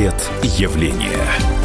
Портрет явления.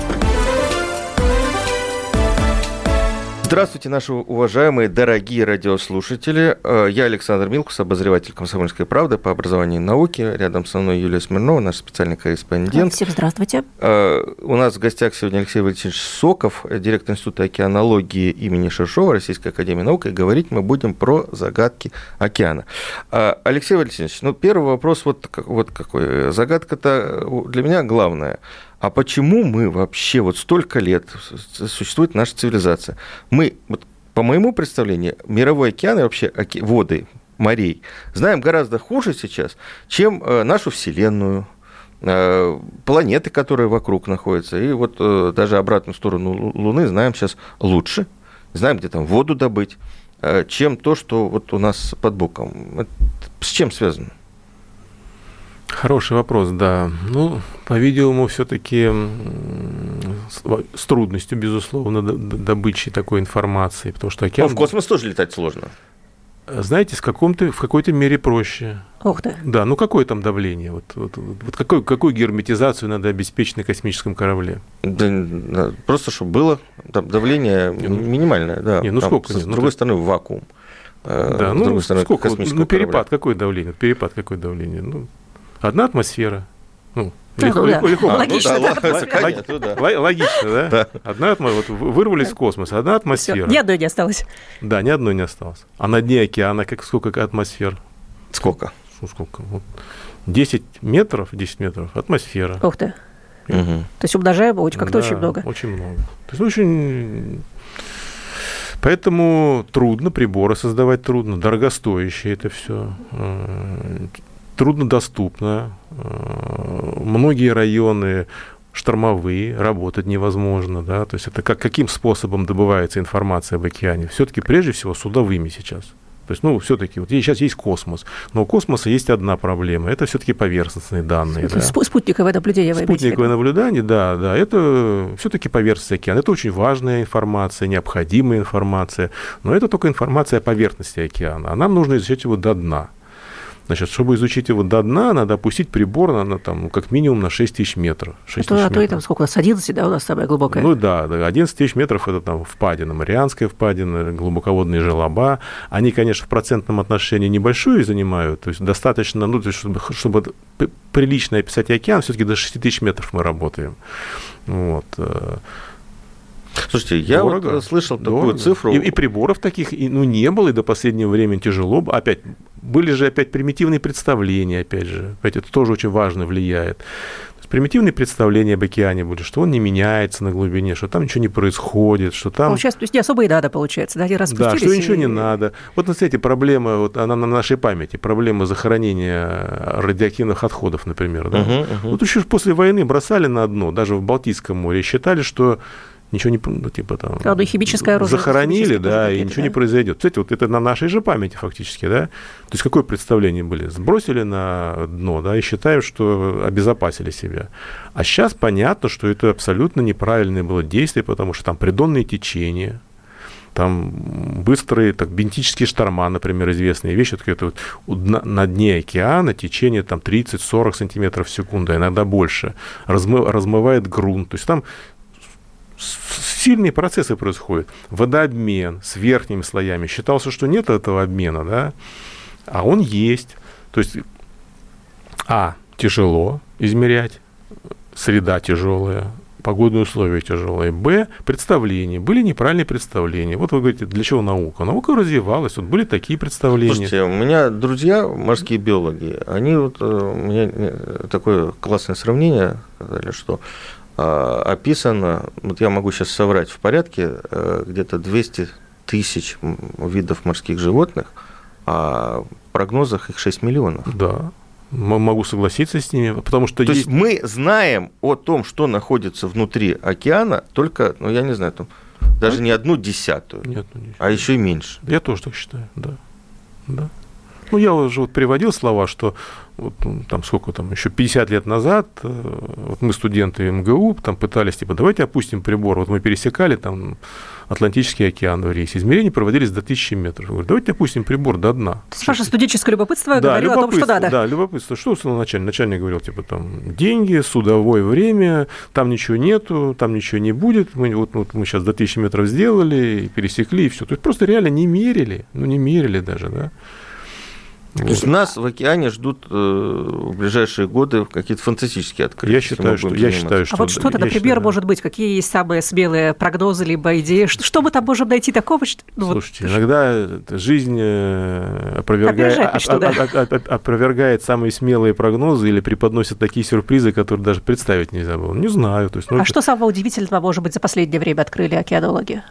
Здравствуйте, наши уважаемые, дорогие радиослушатели. Э, я Александр Милкус, обозреватель «Комсомольской правды» по образованию и науке. Рядом со мной Юлия Смирнова, наш специальный корреспондент. Всем здравствуйте. Э, у нас в гостях сегодня Алексей Валентинович Соков, директор Института океанологии имени Шершова Российской Академии Наук. И говорить мы будем про загадки океана. Э, Алексей Валентинович, ну, первый вопрос вот, вот какой. Загадка-то для меня главная – а почему мы вообще вот столько лет существует наша цивилизация? Мы, вот, по моему представлению, мировой океан и вообще оке... воды морей знаем гораздо хуже сейчас, чем э, нашу Вселенную, э, планеты, которые вокруг находятся, и вот э, даже обратную сторону Луны знаем сейчас лучше, знаем, где там воду добыть, чем то, что вот у нас под боком. с чем связано? Хороший вопрос, да. Ну, по-видимому, все-таки с трудностью, безусловно, добычи такой информации, потому что океан... Ну, в космос тоже летать сложно. Знаете, с каком-то, в какой-то мере проще. Ух ты. Да, ну какое там давление? Вот, вот, вот какой, какую герметизацию надо обеспечить на космическом корабле? Да, просто чтобы было там давление не, ну, минимальное, да. Не, ну там, сколько? С, с ну, другой стороны, вакуум. Э, да, с ну, другой стороны, сколько? Ну, перепад, корабля. какое давление? Перепад, какое давление? Ну, Одна атмосфера. Ну, легко, легко, легко. Логично, ну, да, да. Логично, да? да. Одна атмосфера. Вот вырвались в космос, одна атмосфера. Всё, ни одной не осталось. Да, ни одной не осталось. А на дне океана как, сколько атмосфер? Сколько? Ну, сколько? Вот. 10 метров, 10 метров атмосфера. Ух ты. Угу. То есть умножаем очень, как-то да, очень много. Очень много. То есть очень Поэтому трудно, приборы создавать трудно, дорогостоящее это все труднодоступно. Э, многие районы штормовые, работать невозможно, да, то есть это как, каким способом добывается информация об океане? Все-таки прежде всего судовыми сейчас. То есть, ну, все-таки, вот сейчас есть космос, но у космоса есть одна проблема, это все-таки поверхностные данные. Да. Спутниковое наблюдение. Спутниковое наблюдение, да, да, это все-таки поверхность океана. Это очень важная информация, необходимая информация, но это только информация о поверхности океана, а нам нужно изучать его до дна. Значит, чтобы изучить его до дна, надо опустить прибор на, там, ну, как минимум на 6 тысяч метров. 6 а, то, а то и там сколько, с 11, да, у нас самая глубокая? Ну да, да 11 тысяч метров – это там впадина, Марианская впадина, глубоководные желоба. Они, конечно, в процентном отношении небольшую занимают, то есть достаточно, ну, то есть, чтобы, чтобы прилично описать океан, все-таки до 6 тысяч метров мы работаем. Вот. Слушайте, я Дорого. вот слышал Дорого. такую цифру. И, и приборов таких ну, не было, и до последнего времени тяжело. Опять были же опять примитивные представления, опять же. Опять это тоже очень важно влияет. примитивные представления об океане были, что он не меняется на глубине, что там ничего не происходит, что там... Ну, сейчас то есть не особо и надо, получается, да, раз Да, что и... ничего не надо. Вот, кстати, проблема, вот она на нашей памяти, проблема захоронения радиоактивных отходов, например. Да? Uh-huh, uh-huh. Вот еще после войны бросали на дно, даже в Балтийском море, считали, что ничего не, ну, типа там... Химическое оружие. Захоронили, да, и ничего да? не произойдет. Кстати, вот это на нашей же памяти фактически, да. То есть какое представление были? Сбросили на дно, да, и считаем, что обезопасили себя. А сейчас понятно, что это абсолютно неправильное было действие, потому что там придонные течения, там быстрые, так, бентические шторма, например, известные вещи, это вот на дне океана течение там 30-40 сантиметров в секунду, иногда больше, размы, размывает грунт, то есть там сильные процессы происходят. Водообмен с верхними слоями. Считался, что нет этого обмена, да, а он есть. То есть, а, тяжело измерять, среда тяжелая, погодные условия тяжелые. Б. Представления. Были неправильные представления. Вот вы говорите, для чего наука? Наука развивалась, вот были такие представления. Слушайте, у меня друзья, морские биологи, они вот, э, у меня э, такое классное сравнение сказали, что описано, вот я могу сейчас соврать в порядке, э, где-то 200 тысяч видов морских животных, а в прогнозах их 6 миллионов. Да, могу согласиться с ними, потому что То есть... есть мы знаем о том, что находится внутри океана, только, ну я не знаю, там даже а? не одну десятую, Нет, а еще и меньше. Я тоже так считаю, да. да. Ну, я уже вот приводил слова, что вот, ну, там сколько там, еще 50 лет назад, э, вот мы студенты МГУ, там пытались, типа, давайте опустим прибор, вот мы пересекали там Атлантический океан в рейсе, измерения проводились до 1000 метров. Говорю, давайте опустим прибор до дна. То есть ваше студенческое любопытство да, говорило о том, что надо. Да, любопытство. Что начальник? Начальник говорил, типа, там, деньги, судовое время, там ничего нету, там ничего не будет. Мы, вот, вот мы сейчас до 1000 метров сделали, пересекли, и все. То есть просто реально не мерили, ну, не мерили даже, да. То есть нас в океане ждут э, в ближайшие годы какие-то фантастические открытия. Я считаю, что, я считаю, что... А вот что то например, считаю, может быть? Какие есть самые смелые прогнозы либо идеи? Что, что мы там можем найти такого? Что, ну, Слушайте, вот... иногда жизнь э, опровергает, мечту, да? опровергает самые смелые прогнозы или преподносит такие сюрпризы, которые даже представить нельзя было. Не знаю. То есть, ну, а это... что самого удивительного, может быть, за последнее время открыли океанологи?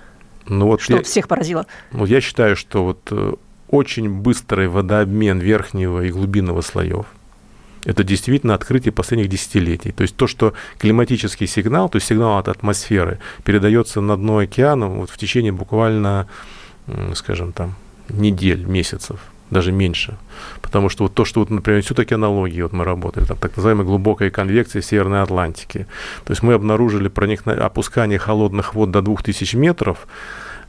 Ну, вот что я, всех поразило? Ну, я считаю, что вот э, очень быстрый водообмен верхнего и глубинного слоев. Это действительно открытие последних десятилетий. То есть то, что климатический сигнал, то есть сигнал от атмосферы, передается на дно океана вот в течение буквально, скажем там, недель, месяцев, даже меньше. Потому что вот то, что, вот, например, все-таки аналогии, вот мы работали, там так называемая глубокая конвекция Северной Атлантики. То есть мы обнаружили проникно... опускание холодных вод до 2000 метров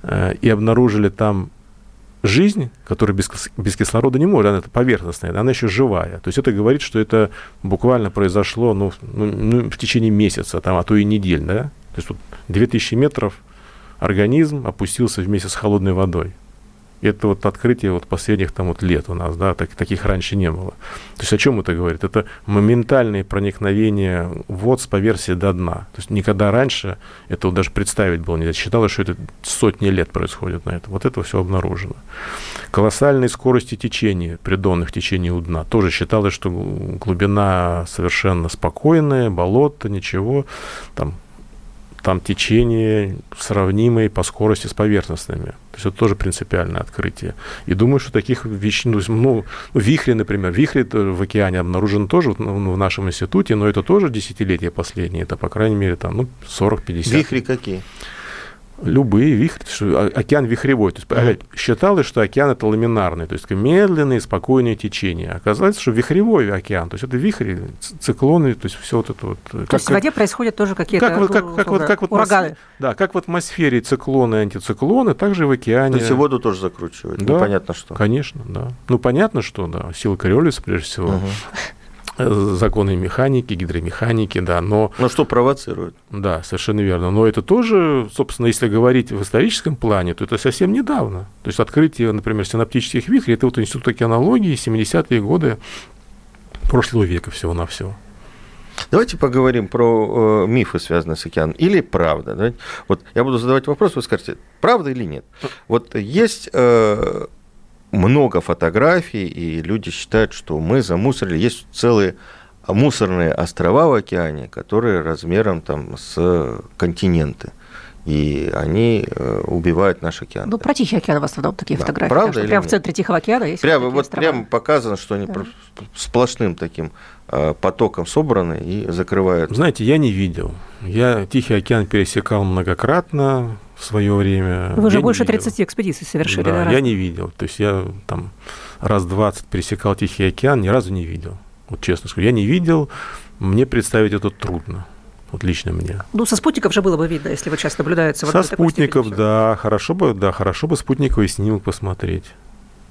э, и обнаружили там жизнь, которая без, без кислорода не может, она это поверхностная, она еще живая. То есть это говорит, что это буквально произошло ну, ну, ну, в течение месяца, там, а то и недель. Да? То есть вот 2000 метров организм опустился вместе с холодной водой. Это вот открытие вот последних там вот лет у нас, да, так, таких раньше не было. То есть о чем это говорит? Это моментальное проникновение вод с поверхности до дна. То есть никогда раньше этого даже представить было нельзя. Считалось, что это сотни лет происходит на это. Вот это все обнаружено. Колоссальные скорости течения, придонных течений у дна. Тоже считалось, что глубина совершенно спокойная, болото, ничего. Там там течение сравнимые по скорости с поверхностными. То есть это тоже принципиальное открытие. И думаю, что таких вещей, ну, ну вихри, например, вихри в океане обнаружены тоже ну, в нашем институте, но это тоже десятилетия последние, это, по крайней мере, там, ну, 40-50. Вихри какие? Любые вихри, что океан вихревой. То есть, mm-hmm. считалось, что океан это ламинарный, то есть медленные, спокойные течения. Оказалось, что вихревой океан, то есть это вихри, циклоны, то есть все вот это вот. То как, есть в воде происходят тоже какие-то как, как, как, вот, как вот ураганы. Да, как в атмосфере циклоны, антициклоны, также в океане. То есть воду тоже закручивают, да, непонятно что. Конечно, да. Ну, понятно, что, да, сила Кориолиса, прежде всего. Угу законы механики, гидромеханики, да, но... Но что провоцирует? Да, совершенно верно. Но это тоже, собственно, если говорить в историческом плане, то это совсем недавно. То есть открытие, например, синаптических вихрей, это вот институт океанологии, 70-е годы прошлого века всего-навсего. Давайте поговорим про э, мифы, связанные с океаном. Или правда. Давайте. Вот я буду задавать вопрос, вы скажете, правда или нет. Вот есть э, много фотографий, и люди считают, что мы замусорили. Есть целые мусорные острова в океане, которые размером там с континенты. И они э, убивают наш океан. Ну, про Тихий океан у вас в основном такие да. фотографии. Правда прямо в центре Тихого океана есть прямо, вот острова. Прямо показано, что они да. сплошным таким потоком собраны и закрывают. Знаете, я не видел. Я Тихий океан пересекал многократно, в свое время. Вы уже больше 30 экспедиций совершили, да? да я не видел. То есть я там раз 20 пересекал Тихий океан, ни разу не видел. Вот честно скажу, я не видел, мне представить это трудно. Вот лично мне. Ну, со спутников же было бы видно, если вот сейчас наблюдается. Со спутников, да, хорошо бы, да, хорошо бы спутниковый снимок посмотреть.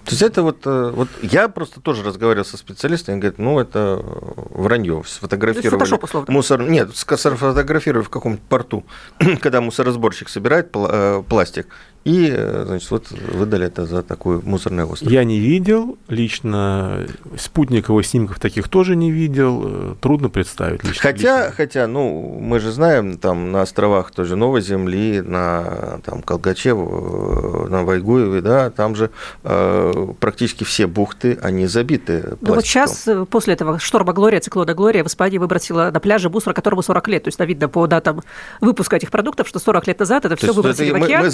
То есть это вот, э, вот я просто тоже разговаривал со специалистами, говорят, ну это вранье, сфотографировали мусор, нет, сфотографировали в каком-то порту, когда мусоросборщик собирает э, пластик, и, э, значит, вот выдали это за такой мусорный остров. Я не видел лично, спутниковых снимков таких тоже не видел, э, трудно представить лично. Хотя, лично. хотя, ну, мы же знаем, там на островах тоже Новой Земли, на там, Колгаче, э, на Вайгуеве, да, там же э, практически все бухты, они забиты пластиком. Ну вот сейчас, после этого шторма Глория, циклона Глория, в Испании выбросила на пляже мусор, которому 40 лет. То есть, видно по датам выпуска этих продуктов, что 40 лет назад это все выбросили это в океан. Мы, мы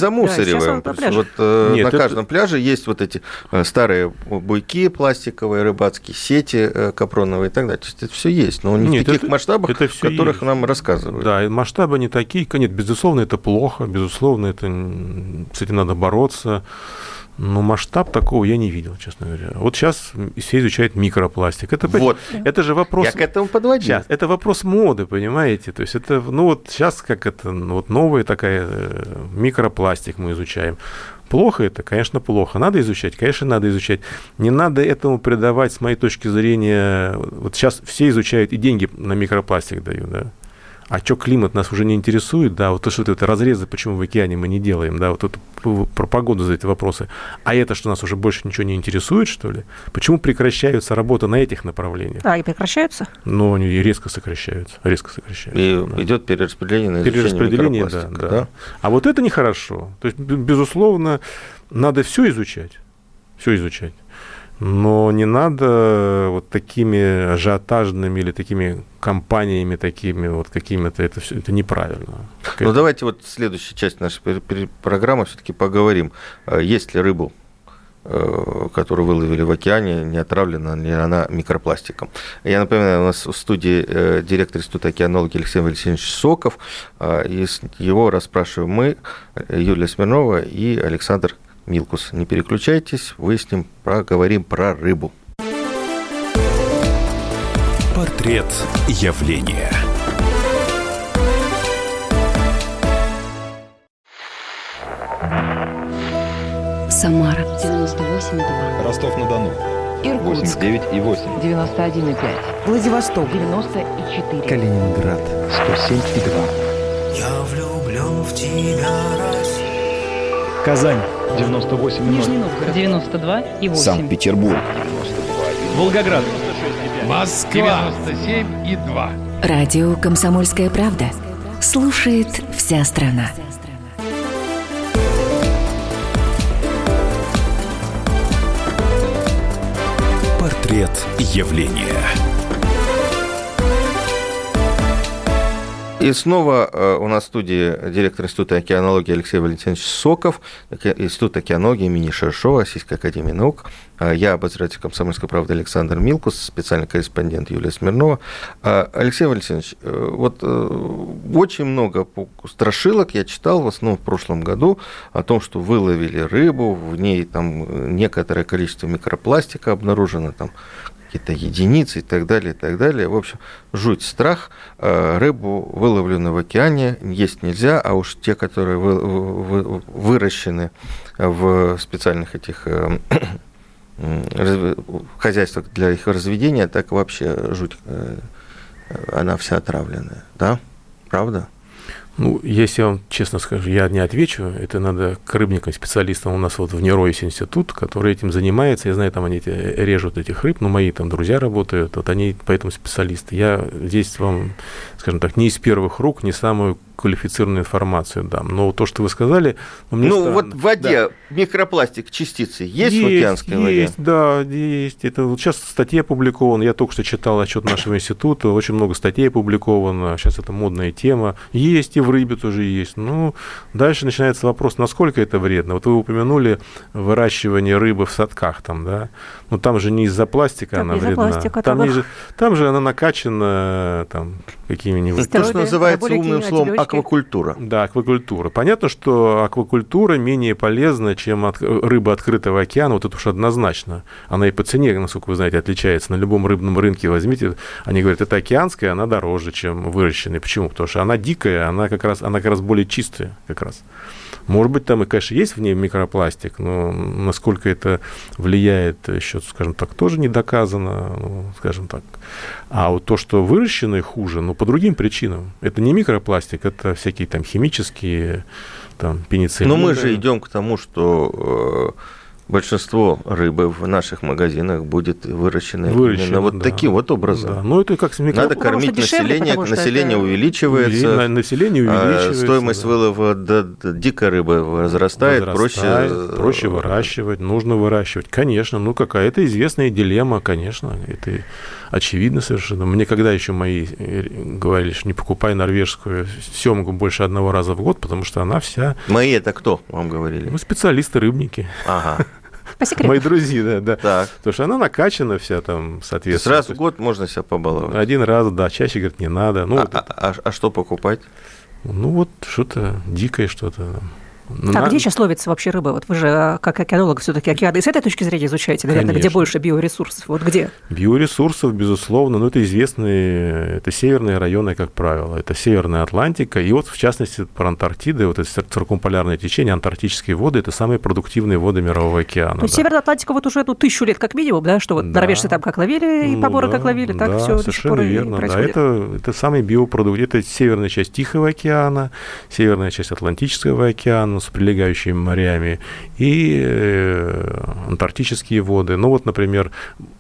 замусорили рассматриваем. Вот э, Нет, на каждом это... пляже есть вот эти э, старые буйки пластиковые, рыбацкие сети э, капроновые и так далее. То есть это все есть, но не Нет, в таких это, масштабах, это в которых есть. нам рассказывают. Да, масштабы не такие. Нет, безусловно, это плохо, безусловно, это с этим надо бороться. Но масштаб такого я не видел, честно говоря. Вот сейчас все изучают микропластик. Это, вот. это же вопрос... Я к этому подводил. Сейчас, это вопрос моды, понимаете? То есть это, ну вот сейчас как это, ну, вот новая такая э, микропластик мы изучаем. Плохо это, конечно, плохо. Надо изучать, конечно, надо изучать. Не надо этому придавать, с моей точки зрения, вот сейчас все изучают и деньги на микропластик дают, да а что климат нас уже не интересует, да, вот то, что это разрезы, почему в океане мы не делаем, да, вот это про погоду за эти вопросы. А это, что нас уже больше ничего не интересует, что ли? Почему прекращаются работа на этих направлениях? А, и прекращаются? Ну, они резко сокращаются, резко сокращаются. И да. идет перераспределение на Перераспределение, да, да, да. А вот это нехорошо. То есть, безусловно, надо все изучать, все изучать но не надо вот такими ажиотажными или такими компаниями, такими вот какими-то, это все, это неправильно. Ну, давайте вот следующая часть нашей программы все-таки поговорим. А есть ли рыбу, э, которую выловили в океане, не отравлена ли она микропластиком. Я напоминаю, у нас в студии э, директор Института океанологии Алексей Валентинович Соков, и его расспрашиваем мы, Юлия Смирнова и Александр Милкус. Не переключайтесь, выясним, проговорим про рыбу. Портрет явления. Самара 98,2. Ростов-на-Дону. Иркутск 89 и 8. 91,5. Владивосток 94. Калининград 107 и 2. Я влюблен в тебя, Россия. Казань 98 Нижний Новгород 92 и 8. Санкт-Петербург. Волгоград. Москва. 97 и 2. Радио «Комсомольская правда». Слушает вся страна. Портрет явления. И снова э, у нас в студии директор Института океанологии Алексей Валентинович Соков, Институт океанологии имени Шершова, Российской Академии Наук. Э, я обозреватель комсомольской правды Александр Милкус, специальный корреспондент Юлия Смирнова. Э, Алексей Валентинович, вот очень много страшилок я читал в основном в прошлом году о том, что выловили рыбу, в ней там некоторое количество микропластика обнаружено, там какие-то единицы и так далее, и так далее. В общем, жуть, страх. Э, рыбу, выловленную в океане, есть нельзя, а уж те, которые вы, вы, выращены в специальных этих э, хозяйствах для их разведения, так вообще жуть, э, она вся отравленная, да? Правда? Ну, если я вам честно скажу, я не отвечу. Это надо к рыбникам, специалистам. У нас вот в НИРО институт, который этим занимается. Я знаю, там они режут этих рыб, но мои там друзья работают, вот они поэтому специалисты. Я здесь вам, скажем так, не из первых рук, не самую квалифицированную информацию дам. Но то, что вы сказали... Ну, мне ну вот в воде да. микропластик, частицы есть, есть в океанской есть, воде? Есть, да, есть. Это вот сейчас статья опубликована. Я только что читал отчет нашего института. Очень много статей опубликовано. Сейчас это модная тема. Есть и в рыбе тоже есть. Ну, дальше начинается вопрос, насколько это вредно. Вот вы упомянули выращивание рыбы в садках там, да? Но там же не из-за пластика там она из-за вредна. Пластика, там, же, там же она накачана там какими-нибудь... То, что называется умным словом аквакультура. Да, аквакультура. Понятно, что аквакультура менее полезна, чем от, рыба открытого океана, вот это уж однозначно. Она и по цене, насколько вы знаете, отличается. На любом рыбном рынке возьмите, они говорят, это океанская, она дороже, чем выращенная. Почему? Потому что она дикая, она как раз, она как раз более чистая как раз. Может быть, там и, конечно, есть в ней микропластик, но насколько это влияет, еще, скажем так, тоже не доказано, ну, скажем так. А вот то, что выращенное хуже, ну, по другим причинам. Это не микропластик, это всякие там химические, там, пенициллины. Но мы же идем к тому, что э, большинство рыбы в наших магазинах будет выращено, выращено именно вот да. таким вот образом. Да. Ну, это как микро... Надо кормить население, население это... увеличивается, население а, увеличивается, стоимость да. вылова да, дикой рыбы возрастает, возрастает проще... проще выращивать, нужно выращивать. Конечно, ну какая-то известная дилемма, конечно, это очевидно совершенно. Мне когда еще мои э, говорили, что не покупай норвежскую семгу больше одного раза в год, потому что она вся... Мои это кто вам говорили? Ну, специалисты-рыбники. Ага. По секрету. Мои друзья, да, да. Так. Потому что она накачана вся там, соответственно. Раз в год можно себя побаловать. Один раз, да, чаще, говорит, не надо. Ну, а, вот а, а, а что покупать? Ну, вот что-то дикое, что-то. Ну, а на... где сейчас ловится вообще рыба? Вот вы же а, как океанолог все-таки океаны с этой точки зрения изучаете, наверное, Конечно. где больше биоресурсов? Вот где? Биоресурсов, безусловно, но это известные, это северные районы, как правило, это Северная Атлантика, и вот в частности про Антарктиды, вот это циркумполярное течение, антарктические воды, это самые продуктивные воды Мирового океана. То есть да. Северная Атлантика вот уже ну, тысячу лет как минимум, да, что вот да. норвежцы там как ловили, и ну, поборы да, как ловили, так да, все совершенно верно, да, это, это самый биопродукт, это северная часть Тихого океана, северная часть Атлантического океана с прилегающими морями и э, антарктические воды. Ну вот, например,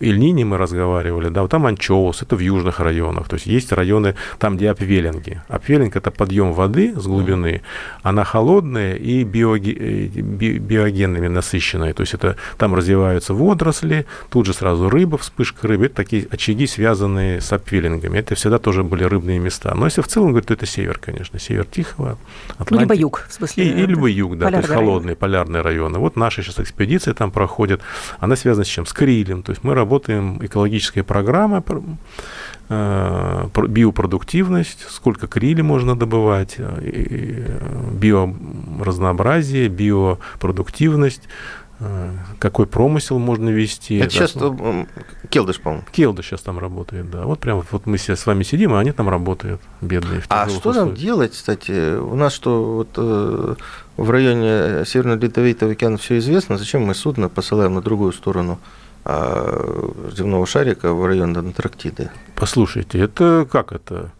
Ильнини мы разговаривали, да, вот там анчоус, это в южных районах, то есть есть районы там, где апвелинги. Апвелинг – это подъем воды с глубины, она холодная и э, би, биогенными насыщенная, то есть это там развиваются водоросли, тут же сразу рыба, вспышка рыбы, это такие очаги, связанные с апвелингами, это всегда тоже были рыбные места. Но если в целом говорить, то это север, конечно, север Тихого, Атлантики. Ну, либо юг, в смысле. И, и либо юг, да, то есть холодные полярные районы. Вот наши сейчас экспедиции там проходят. Она связана с чем? С крилем. То есть мы работаем, экологическая программа, э, биопродуктивность, сколько крили можно добывать, э, биоразнообразие, биопродуктивность, э, какой промысел можно вести. Это сейчас Келдыш, по-моему. Келдыш сейчас там работает, да. Вот прямо вот мы с вами сидим, а они там работают, бедные. А что условиях. нам делать, кстати? У нас что, вот э, в районе Северно-Ледовитого океана все известно, зачем мы судно посылаем на другую сторону а, земного шарика в район Антарктиды? Послушайте, это как это?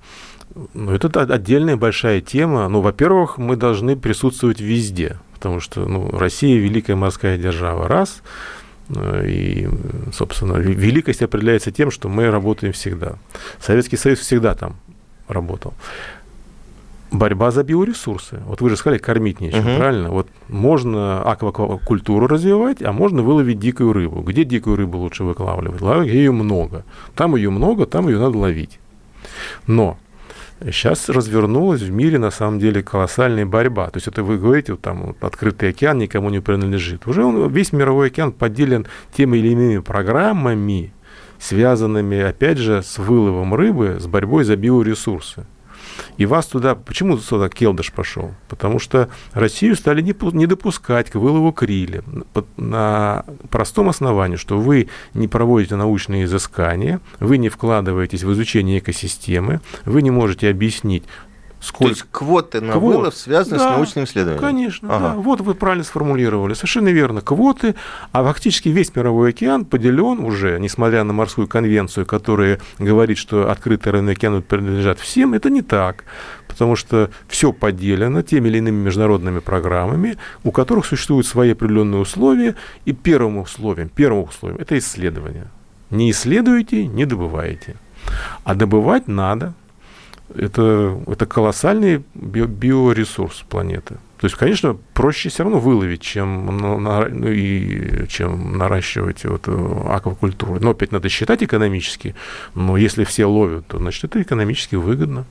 Ну, это отдельная большая тема. Ну, во-первых, мы должны присутствовать везде, потому что ну, Россия великая морская держава, раз – Э, и, собственно, великость определяется тем, что мы работаем всегда. Советский Союз всегда там работал. Борьба за биоресурсы. Вот вы же сказали, кормить нечем, uh-huh. правильно? Вот можно аквакультуру развивать, а можно выловить дикую рыбу. Где дикую рыбу лучше выкладывать? Ловить ее много. Там ее много, там ее надо ловить. Но Сейчас развернулась в мире, на самом деле, колоссальная борьба. То есть это вы говорите, вот там вот, открытый океан никому не принадлежит. Уже он, весь мировой океан поделен теми или иными программами, связанными, опять же, с выловом рыбы, с борьбой за биоресурсы. И вас туда... Почему туда Келдыш пошел? Потому что Россию стали не, не допускать к вылову криля на простом основании, что вы не проводите научные изыскания, вы не вкладываетесь в изучение экосистемы, вы не можете объяснить, Сколько? То есть квоты на Квот. вылов связаны да, с научным исследованием? Конечно, ага. да. Вот вы правильно сформулировали. Совершенно верно. Квоты, а фактически весь мировой океан поделен уже, несмотря на морскую конвенцию, которая говорит, что открытые районы океана принадлежат всем, это не так. Потому что все поделено теми или иными международными программами, у которых существуют свои определенные условия. И первым условием, первым условием – это исследование. Не исследуете, не добываете. А добывать надо, это, это колоссальный био, биоресурс планеты. То есть, конечно, проще все равно выловить, чем, на, ну, и, чем наращивать вот э, аквакультуру. Но опять надо считать экономически. Но если все ловят, то значит это экономически выгодно.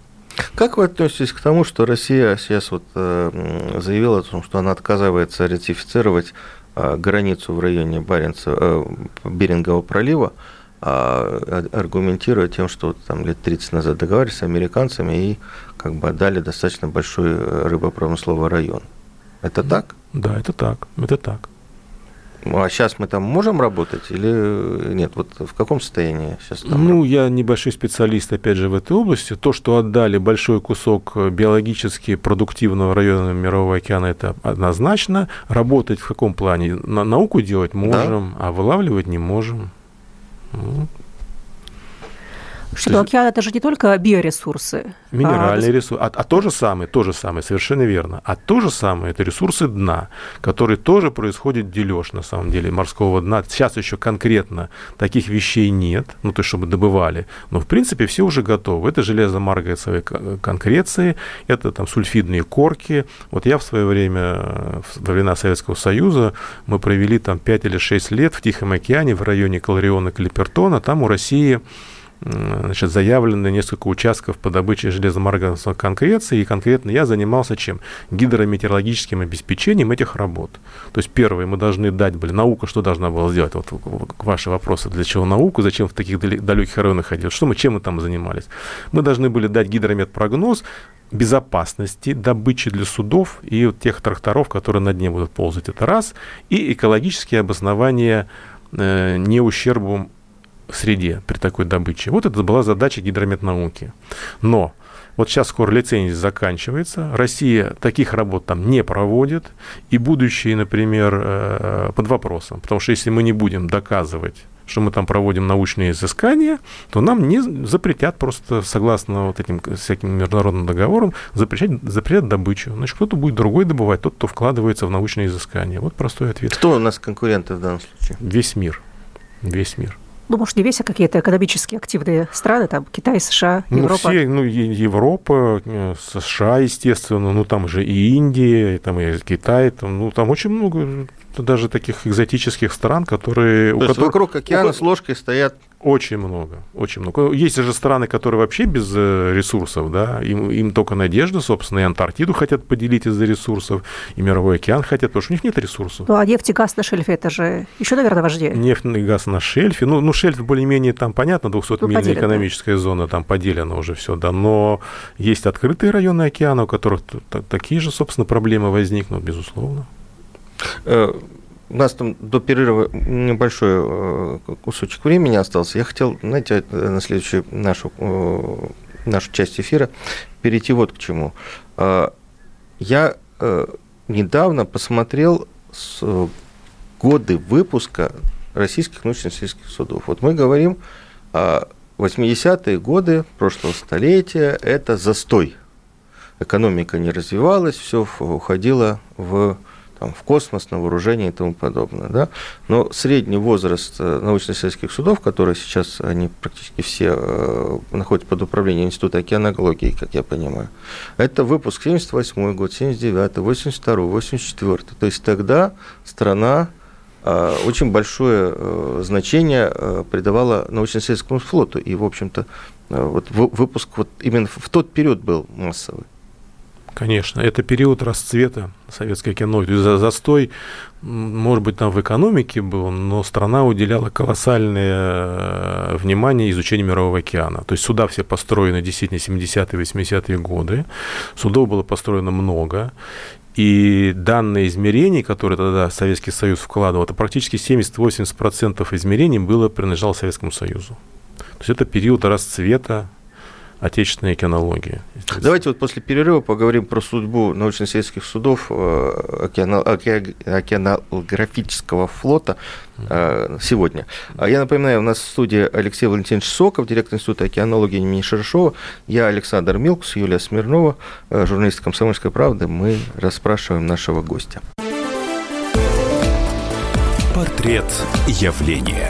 Как вы относитесь к тому, что Россия сейчас вот э, заявила о том, что она отказывается ратифицировать э, границу в районе Баренца, Берингового пролива, а, аргументируя тем, что там лет 30 назад договаривались с американцами и как бы отдали достаточно большой э, рыбопромысловый район. Это так? Да, это так, это так. Ну, а сейчас мы там можем работать или нет? Вот в каком состоянии сейчас там? Ну, я небольшой специалист, опять же, в этой области. То, что отдали большой кусок биологически продуктивного района Мирового океана, это однозначно. Работать в каком плане? На науку делать можем, да? а вылавливать не можем. Mm. Что океан это же не только биоресурсы. Минеральные а... ресурсы. А, а то же самое, то же самое, совершенно верно. А то же самое это ресурсы дна, которые тоже происходит дележ на самом деле морского дна. Сейчас еще конкретно таких вещей нет, ну то есть чтобы добывали. Но в принципе все уже готовы. Это железомарганцевые конкреции, это там сульфидные корки. Вот я в свое время, во времена Советского Союза, мы провели там 5 или 6 лет в Тихом океане в районе Калариона Клипертона. Там у России значит, заявлены несколько участков по добыче железомарганцевой конкреции, и конкретно я занимался чем? Гидрометеорологическим обеспечением этих работ. То есть, первое, мы должны дать, были, наука что должна была сделать? Вот ваши вопросы, для чего науку, зачем в таких далеких районах ходить? Что мы, чем мы там занимались? Мы должны были дать гидрометпрогноз, безопасности добычи для судов и тех тракторов, которые на дне будут ползать, это раз, и экологические обоснования э, не ущербом среде при такой добыче. Вот это была задача гидрометнауки. Но вот сейчас скоро лицензия заканчивается, Россия таких работ там не проводит, и будущее, например, э, под вопросом. Потому что если мы не будем доказывать что мы там проводим научные изыскания, то нам не запретят просто, согласно вот этим всяким международным договорам, запрещать, запретят добычу. Значит, кто-то будет другой добывать, тот, кто вкладывается в научные изыскания. Вот простой ответ. Кто у нас конкуренты в данном случае? Весь мир. Весь мир ну, может, не весь, а какие-то экономически активные страны, там Китай, США, Европа? Ну, все, ну, Европа, э, США, естественно, ну, там же и Индия, и там и Китай, там, ну, там очень много даже таких экзотических стран, которые... То у есть которых, вокруг океана у... с ложкой стоят очень много, очень много. Есть же страны, которые вообще без э, ресурсов, да, им, им только надежда, собственно, и Антарктиду хотят поделить из-за ресурсов, и Мировой океан хотят, потому что у них нет ресурсов. Ну, а нефть и газ на шельфе, это же еще, наверное, важнее. Нефть и газ на шельфе, ну, ну шельф более-менее там, понятно, 200-мильная ну, экономическая да. зона, там поделена уже все, да, но есть открытые районы океана, у которых такие же, собственно, проблемы возникнут, безусловно. Э, у нас там до перерыва небольшой э, кусочек времени остался. Я хотел, знаете, э, на следующую нашу, нашу часть эфира перейти вот к чему. Я недавно посмотрел годы выпуска российских научно-исследовательских судов. Вот мы говорим о 80-е годы прошлого столетия, это застой. Экономика не развивалась, все уходило в там, в космос, на вооружение и тому подобное. Да? Но средний возраст э, научно-исследовательских судов, которые сейчас, они практически все э, находятся под управлением Института океанологии, как я понимаю, это выпуск 78 год, 79 82 84 То есть тогда страна э, очень большое значение придавала научно-исследовательскому флоту. И, в общем-то, вот выпуск вот именно в тот период был массовый. Конечно, это период расцвета советской кино. То есть застой, может быть, там в экономике был, но страна уделяла колоссальное э, внимание изучению Мирового океана. То есть суда все построены действительно 70-е, 80-е годы. Судов было построено много. И данные измерений, которые тогда Советский Союз вкладывал, это практически 70-80% измерений было принадлежало Советскому Союзу. То есть это период расцвета отечественной кинологии. Давайте вот после перерыва поговорим про судьбу научно-исследовательских судов э, океанографического флота э, сегодня. А я напоминаю, у нас в студии Алексей Валентинович Соков, директор Института океанологии имени Шершова, я Александр Милкус, Юлия Смирнова, э, журналист «Комсомольской правды». Мы расспрашиваем нашего гостя. Портрет явления.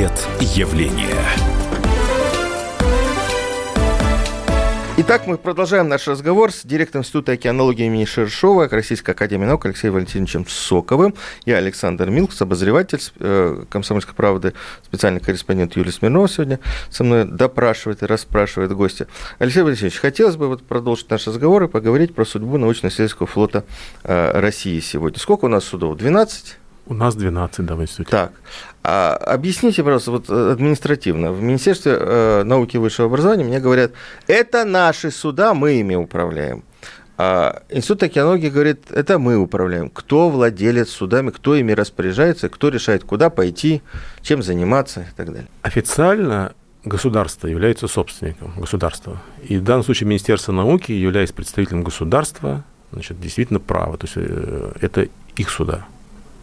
Портрет явления. Итак, мы продолжаем наш разговор с директором Института океанологии имени Шершова Российской Академии Наук Алексеем Валентиновичем Соковым. Я Александр Милкс, обозреватель э, «Комсомольской правды», специальный корреспондент Юлия Смирнова сегодня со мной допрашивает и расспрашивает гостя. Алексей Валентинович, хотелось бы вот продолжить наш разговор и поговорить про судьбу научно-исследовательского флота э, России сегодня. Сколько у нас судов? 12? У нас 12, да, в институте. Так. А объясните, пожалуйста, вот э, административно. В Министерстве э, науки и высшего образования мне говорят, это наши суда, мы ими управляем. А Институт океанологии говорит, это мы управляем. Кто владелец судами, кто ими распоряжается, кто решает, куда пойти, чем заниматься и так далее. Официально государство является собственником государства. И в данном случае Министерство науки, являясь представителем государства, значит, действительно право. То есть э, это их суда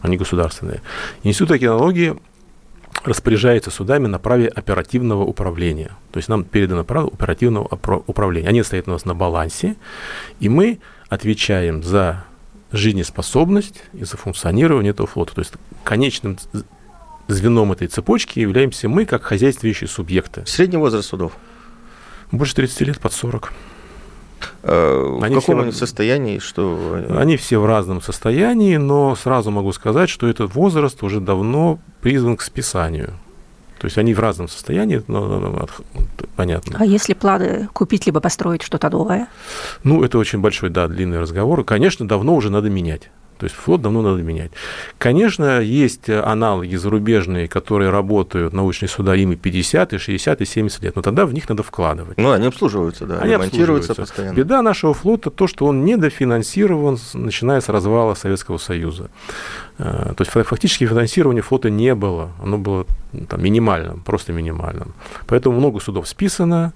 они государственные. Институт океанологии распоряжается судами на праве оперативного управления. То есть нам передано право оперативного управления. Они стоят у нас на балансе, и мы отвечаем за жизнеспособность и за функционирование этого флота. То есть конечным звеном этой цепочки являемся мы, как хозяйствующие субъекты. Средний возраст судов? Больше 30 лет, под 40. Э, они в каком они состоянии? Что... Они все в разном состоянии, но сразу могу сказать, что этот возраст уже давно призван к списанию. То есть они в разном состоянии, но, но, но понятно. А если планы купить либо построить что-то новое? Ну, это очень большой, да, длинный разговор. Конечно, давно уже надо менять. То есть флот давно надо менять. Конечно, есть аналоги зарубежные, которые работают, научные суда, им и 50, и 60, и 70 лет, но тогда в них надо вкладывать. Ну, они обслуживаются, да, они ремонтируются постоянно. Беда нашего флота то, что он недофинансирован, начиная с развала Советского Союза. Э, то есть фактически финансирования флота не было, оно было там, минимальным, просто минимальным. Поэтому много судов списано,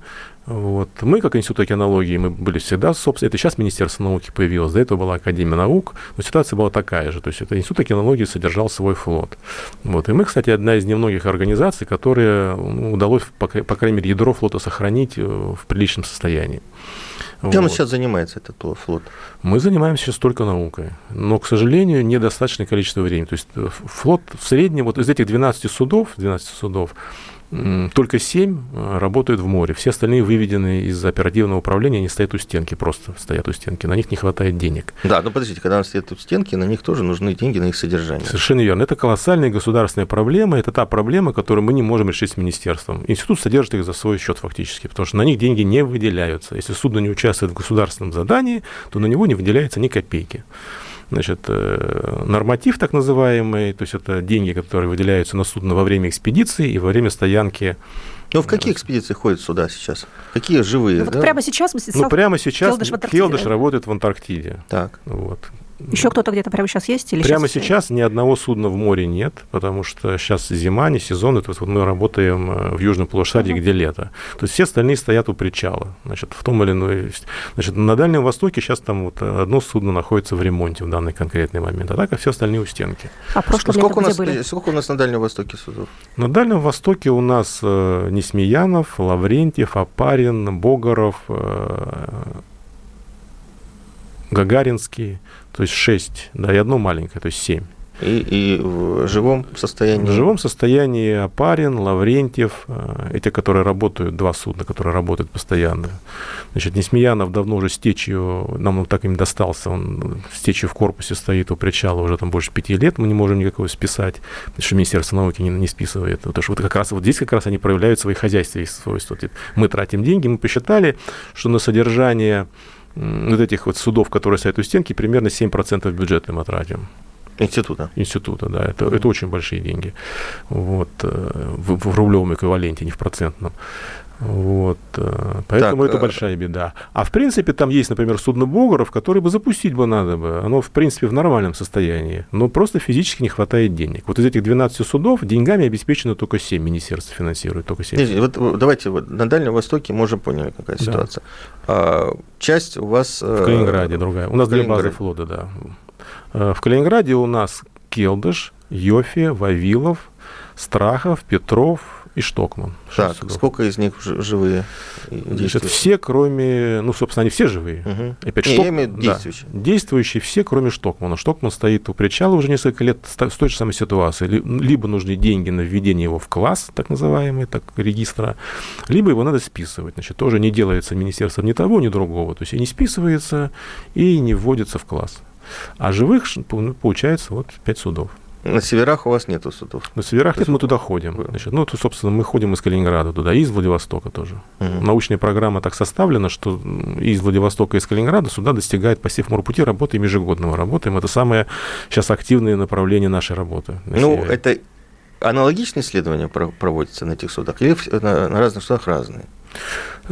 вот. Мы, как Институт океанологии, мы были всегда, собственно, это сейчас Министерство науки появилось, до этого была Академия наук, но ситуация была такая же. То есть это Институт океанологии содержал свой флот. Вот. И мы, кстати, одна из немногих организаций, которые ну, удалось, по, по крайней мере, ядро флота сохранить э, в приличном состоянии. Чем вот. сейчас занимается этот флот? Мы занимаемся сейчас только наукой. Но, к сожалению, недостаточное количество времени. То есть э, флот в среднем, вот из этих 12 судов, 12 судов, только 7 э, работают в море. Все остальные выведены из оперативного управления, они стоят у стенки, просто стоят у стенки. На них не хватает денег. Да, но подождите, когда они стоят у стенки, на них тоже нужны деньги на их содержание. Совершенно верно. Это колоссальная государственная проблема. Это та проблема, которую мы не можем решить с министерством. Институт содержит их за свой счет фактически, потому что на них деньги не выделяются. Если судно не участвует в государственном задании, то на него не выделяется ни копейки значит, э, норматив так называемый, то есть это деньги, которые выделяются на судно во время экспедиции и во время стоянки ну, в какие экспедиции ходят сюда сейчас? Какие живые? Ну, вот да? прямо сейчас Ну, прямо сейчас Келдыш, Келдыш работает в Антарктиде. Так. Вот. Еще кто-то где-то прямо сейчас есть? Или прямо сейчас, сейчас ни одного судна в море нет, потому что сейчас зима, не сезон. Это вот мы работаем э, в южном полушарии, uh-huh. где лето. То есть все остальные стоят у причала. Значит, в том или ином... Значит, на Дальнем Востоке сейчас там вот одно судно находится в ремонте в данный конкретный момент, а так а все остальные у стенки. А прошлое сколько, у нас, были? сколько у нас на Дальнем Востоке судов? На Дальнем Востоке у нас э, Несмеянов, Лаврентьев, Апарин, Богоров, э, Гагаринский, то есть 6, да, и одно маленькое, то есть 7. И, и в живом состоянии? В живом состоянии Апарин, Лаврентьев, эти, которые работают, два судна, которые работают постоянно. Значит, Несмеянов давно уже с течью, нам он так им достался, он с течью в корпусе стоит у причала уже там больше пяти лет, мы не можем никакого списать, потому что Министерство науки не, не списывает. Потому что вот как раз вот здесь как раз они проявляют свои хозяйственные свойства. Мы тратим деньги, мы посчитали, что на содержание вот этих вот судов, которые стоят у стенки, примерно 7% бюджета мы тратим. Института. Института, да. Это, это очень большие деньги. Вот, э, в, в рублевом эквиваленте, не в процентном. Вот, э, поэтому так, это э, большая беда. А в принципе там есть, например, судно Богоров, который бы запустить бы надо бы. Оно в принципе в нормальном состоянии, но просто физически не хватает денег. Вот из этих 12 судов деньгами обеспечено только 7, министерство финансирует только 7. Нет, вот давайте вот на Дальнем Востоке мы уже поняли, какая да. ситуация. А, часть у вас... В Калининграде другая. У нас две базы флота, да. Э, в Калининграде у нас Келдыш, Йофи, Вавилов, Страхов, Петров, и Штокман. Так, сколько из них живые? Значит, все, кроме, ну, собственно, они все живые. Угу. Опять, Не, Шток... я имею действующие. Да, действующие все, кроме Штокмана. Штокман стоит у причала уже несколько лет с той же самой ситуации. Либо нужны деньги на введение его в класс, так называемый, так, регистра, либо его надо списывать. Значит, тоже не делается министерством ни того, ни другого. То есть и не списывается, и не вводится в класс. А живых, получается, вот пять судов. На северах у вас нету судов? На северах нет, мы туда ходим. Значит, ну, то, собственно, мы ходим из Калининграда туда, и из Владивостока тоже. Угу. Научная программа так составлена, что из Владивостока, и из Калининграда сюда достигает по Севморпути, работаем ежегодно. Мы работаем. Это самое сейчас активное направление нашей работы. Ну, севере. это аналогичные исследования проводятся на этих судах или на, на разных судах разные?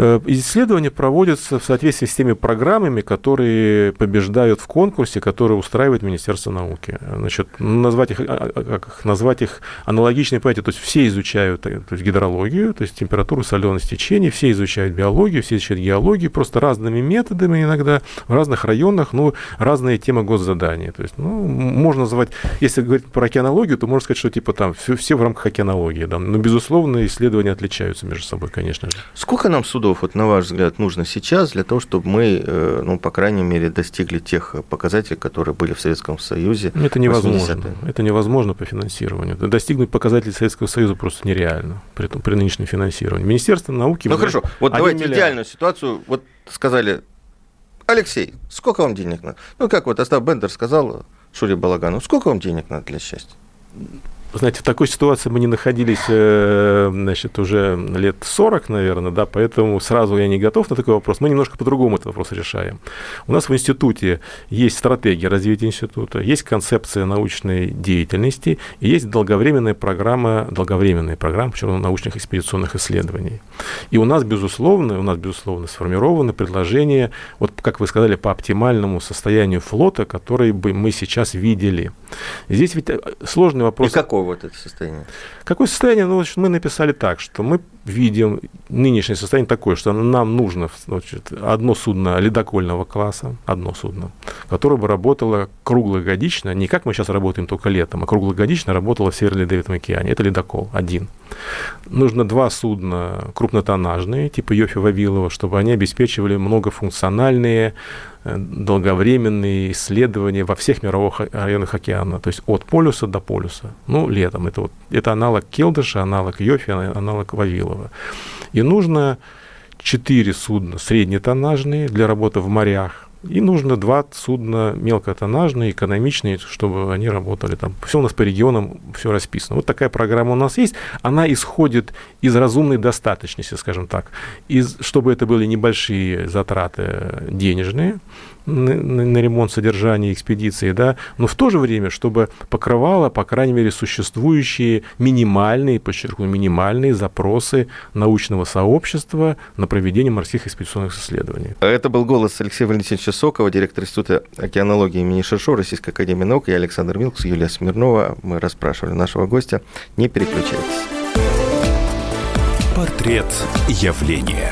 Э, исследования проводятся в соответствии с теми программами, которые побеждают в конкурсе, который устраивает Министерство науки. Значит, назвать их, а, а, как назвать их аналогичные понятия, то есть все изучают э, то есть гидрологию, то есть температуру, соленость течения, все изучают биологию, все изучают геологию, просто разными методами иногда в разных районах, ну, разные темы госзадания. То есть, ну, можно назвать, если говорить про океанологию, то можно сказать, что типа там все, все в рамках океанологии, да, но, безусловно, исследования отличаются между собой, конечно же. Сколько нам судов судов, вот на ваш взгляд, нужно сейчас для того, чтобы мы, э, ну, по крайней мере, достигли тех показателей, которые были в Советском Союзе? Это невозможно. Это невозможно по финансированию. Достигнуть показателей Советского Союза просто нереально при, при нынешнем финансировании. Министерство науки... Ну хорошо, вот давайте миллиард. идеальную ситуацию. Вот сказали, Алексей, сколько вам денег надо? Ну, как вот Остап Бендер сказал Шуре Балагану, сколько вам денег надо для счастья? Знаете, в такой ситуации мы не находились, э, значит, уже лет 40, наверное, да, поэтому сразу я не готов на такой вопрос. Мы немножко по-другому этот вопрос решаем. У нас в институте есть стратегия развития института, есть концепция научной деятельности и есть долговременная программа, долговременная программа, причем научных экспедиционных исследований. И у нас, безусловно, у нас, безусловно, сформированы предложения, вот как вы сказали, по оптимальному состоянию флота, который бы мы сейчас видели. Здесь ведь э, сложный вопрос. И какой какое вот это состояние? Какое состояние? Ну, значит, мы написали так, что мы видим нынешнее состояние такое, что нам нужно значит, одно судно ледокольного класса, одно судно, которое бы работало круглогодично, не как мы сейчас работаем только летом, а круглогодично работало в Северном Ледовитом океане. Это ледокол один. Нужно два судна крупнотоннажные, типа Йофи Вавилова, чтобы они обеспечивали многофункциональные Э, долговременные исследования во всех мировых районах океана, то есть от полюса до полюса. Ну, летом. Это, вот, это аналог Келдыша, аналог Йофи, аналог Вавилова. И нужно четыре судна среднетоннажные для работы в морях, и нужно два судна мелкотоннажные, экономичные, чтобы они работали там. Все у нас по регионам, все расписано. Вот такая программа у нас есть. Она исходит из разумной достаточности, скажем так. Из, чтобы это были небольшие затраты денежные, на, на ремонт содержания экспедиции, да, но в то же время, чтобы покрывало, по крайней мере, существующие минимальные, подчеркну, минимальные запросы научного сообщества на проведение морских экспедиционных исследований. Это был голос Алексея Валентиновича Сокова, директор Института океанологии имени Шершо Российской Академии Наук, и Александр Милкс, Юлия Смирнова. Мы расспрашивали нашего гостя. Не переключайтесь. Портрет явления.